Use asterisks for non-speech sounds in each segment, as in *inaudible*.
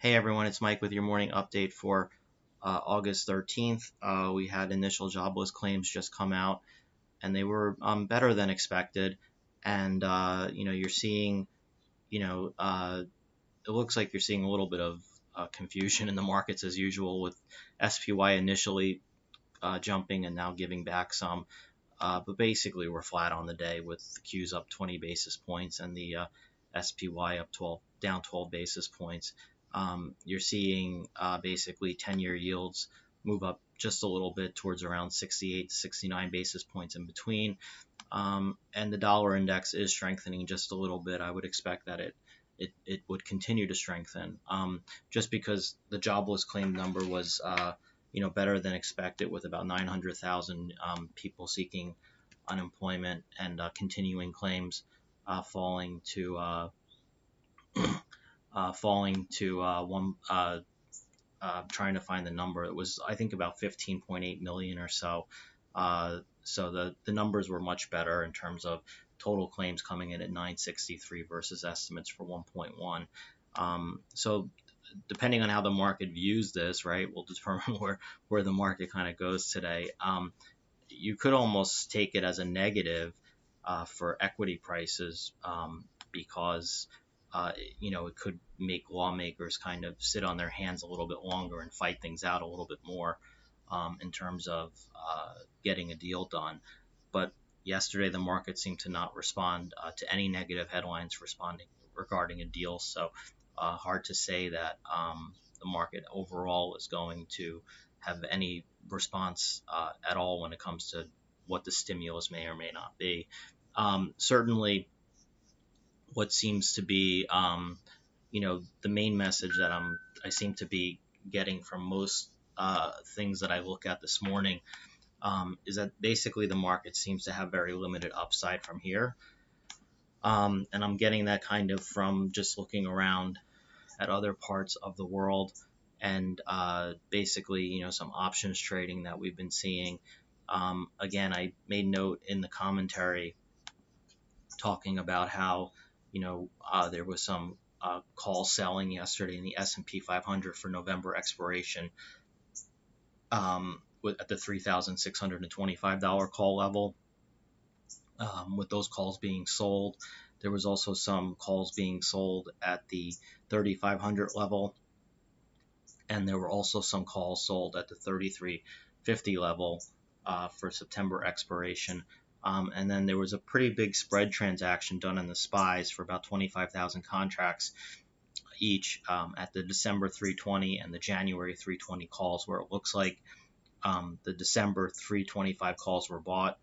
Hey everyone, it's Mike with your morning update for uh, August 13th. Uh, we had initial jobless claims just come out, and they were um, better than expected. And uh, you know, you're seeing, you know, uh, it looks like you're seeing a little bit of uh, confusion in the markets as usual, with SPY initially uh, jumping and now giving back some. but basically, we're flat on the day with the Qs up 20 basis points and the SPY up 12, down 12 basis points. Um, you're seeing uh, basically 10-year yields move up just a little bit towards around 68 to 69 basis points in between. Um, and the dollar index is strengthening just a little bit. I would expect that it it, it would continue to strengthen um, just because the jobless claim number was uh, you know better than expected with about 900,000 um, people seeking unemployment and uh, continuing claims uh, falling to uh, uh, falling to uh, one. trying to find the number. It was I think about 15.8 million or so. so the the numbers were much better in terms of total claims coming in at 963 versus estimates for 1.1. Um, so depending on how the market views this, right, will determine *laughs* where where the market kind of goes today. Um, you could almost take it as a negative uh, for equity prices um, because uh, you know it could make lawmakers kind of sit on their hands a little bit longer and fight things out a little bit more um, in terms of uh, getting a deal done. But yesterday the market seemed to not respond uh, to any negative headlines responding regarding a deal. So uh, hard to say that um, the market overall is going to have any response uh, at all when it comes to what the stimulus may or may not be. Um, certainly, what seems to be, um, you know, the main message that I'm I seem to be getting from most uh, things that I look at this morning um, is that basically the market seems to have very limited upside from here. Um, and I'm getting that kind of from just looking around at other parts of the world and uh, basically, you know, some options trading that we've been seeing. Um, again, I made note in the commentary talking about how, you know, uh, there was some uh, call selling yesterday in the S&P 500 for November expiration um, with, at the $3,625 call level. Um, with those calls being sold, there was also some calls being sold at the 3,500 level, and there were also some calls sold at the 3,350 level uh, for September expiration. Um, and then there was a pretty big spread transaction done in the SPYs for about 25,000 contracts each um, at the December 320 and the January 320 calls, where it looks like um, the December 325 calls were bought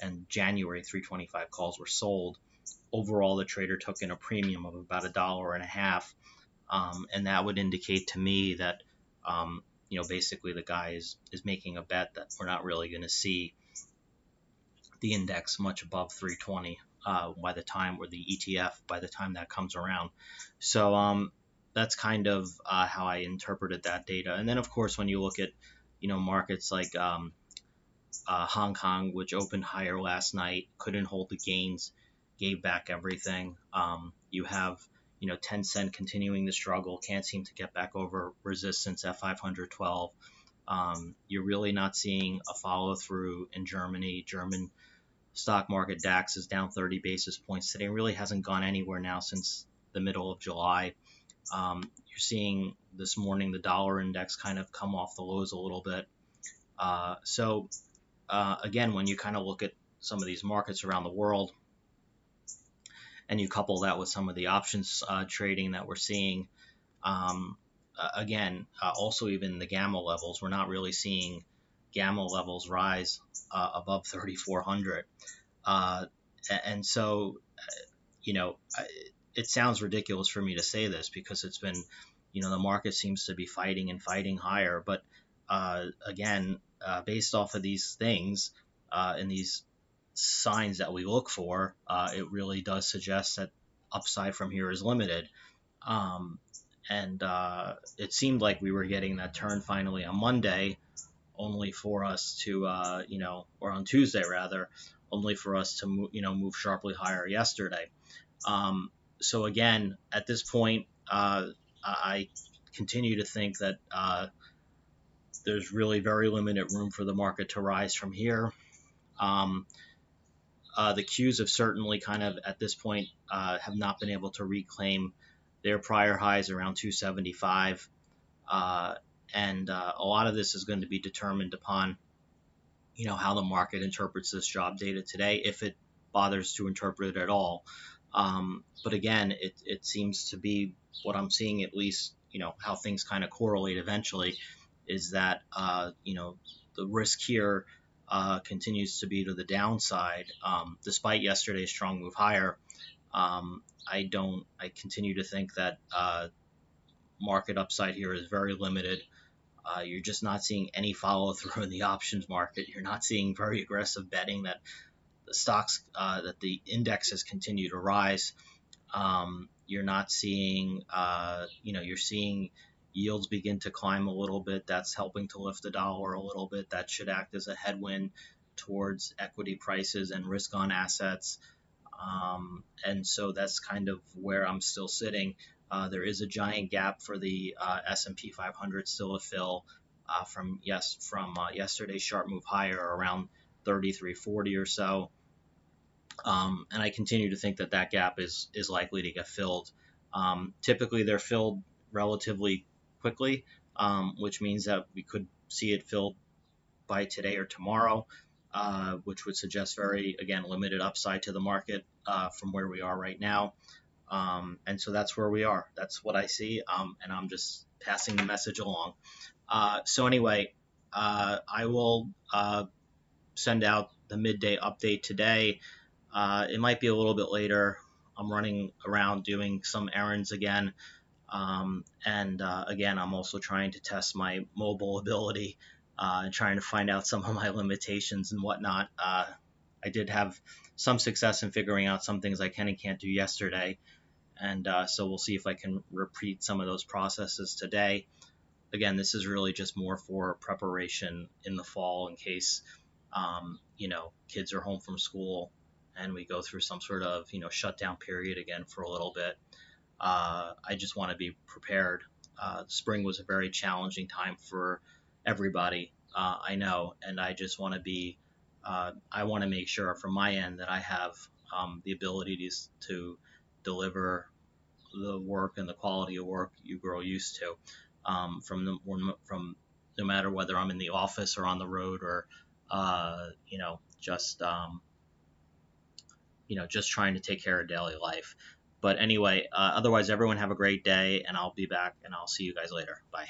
and January 325 calls were sold. Overall, the trader took in a premium of about a dollar and a half, um, and that would indicate to me that um, you know basically the guy is is making a bet that we're not really going to see the index much above 320 uh, by the time, or the ETF by the time that comes around. So um, that's kind of uh, how I interpreted that data. And then, of course, when you look at you know markets like um, uh, Hong Kong, which opened higher last night, couldn't hold the gains, gave back everything. Um, you have you know Tencent continuing the struggle, can't seem to get back over resistance at 512. Um, you're really not seeing a follow through in Germany. German stock market DAX is down 30 basis points today. It really hasn't gone anywhere now since the middle of July. Um, you're seeing this morning the dollar index kind of come off the lows a little bit. Uh, so, uh, again, when you kind of look at some of these markets around the world and you couple that with some of the options uh, trading that we're seeing, um, again, uh, also even the gamma levels, we're not really seeing gamma levels rise uh, above 3,400. Uh, and so, uh, you know, it sounds ridiculous for me to say this because it's been, you know, the market seems to be fighting and fighting higher. But uh, again, uh, based off of these things uh, and these signs that we look for, it really does suggest that upside from here is limited. Um, and it seemed like we were getting that turn finally on Monday only for us to, uh, you know, or on Tuesday rather, only for us to, mo- you know, move sharply higher yesterday. Um, so again, at this point, uh, I continue to think that uh, there's really very limited room for the market to rise from here. Um, uh, the Qs have certainly kind of at this point uh, have not been able to reclaim their prior highs around 275. Uh, and uh, a lot of this is going to be determined upon, you know, how the market interprets this job data today, if it bothers to interpret it at all. Um, but again, it, it seems to be what I'm seeing, at least, you know, how things kind of correlate eventually, is that, uh, you know, the risk here uh, continues to be to the downside. Um, despite yesterday's strong move higher, um, I don't, I continue to think that uh, market upside here is very limited. Uh, you're just not seeing any follow through in the options market. You're not seeing very aggressive betting that the stocks, uh, that the indexes continue to rise. Um, you're not seeing, uh, you know, you're seeing yields begin to climb a little bit. That's helping to lift the dollar a little bit. That should act as a headwind towards equity prices and risk on assets. Um, and so that's kind of where I'm still sitting. Uh, there is a giant gap for the uh, S&P 500 still to fill uh, from yes from uh, yesterday's sharp move higher around 3340 or so. Um, and I continue to think that that gap is is likely to get filled. Um, typically, they're filled relatively quickly, um, which means that we could see it filled by today or tomorrow, uh, which would suggest very again limited upside to the market from where we are right now. Um, and so that's where we are. That's what I see. Um, and I'm just passing the message along. Uh, so anyway, uh, I will uh, send out the midday update today. Uh, it might be a little bit later. I'm running around doing some errands again. Um, and uh, again, I'm also trying to test my mobile ability uh, and trying to find out some of my limitations and whatnot. I did have some success in figuring out some things I can and can't do yesterday and uh, so we'll see if I can repeat some of those processes today. Again, this is really just more for preparation in the fall in case um, you know kids are home from school and we go through some sort of you know shutdown period again for a little bit. Uh, I just want to be prepared. Uh, spring was a very challenging time for everybody, uh, I know, and I just want to be. Uh, I want to make sure from my end that I have um, the ability to, to deliver the work and the quality of work you grow used to um, from the from no matter whether I'm in the office or on the road or uh, you know just um, you know just trying to take care of daily life. But anyway, uh, otherwise, everyone have a great day, and I'll be back, and I'll see you guys later. Bye.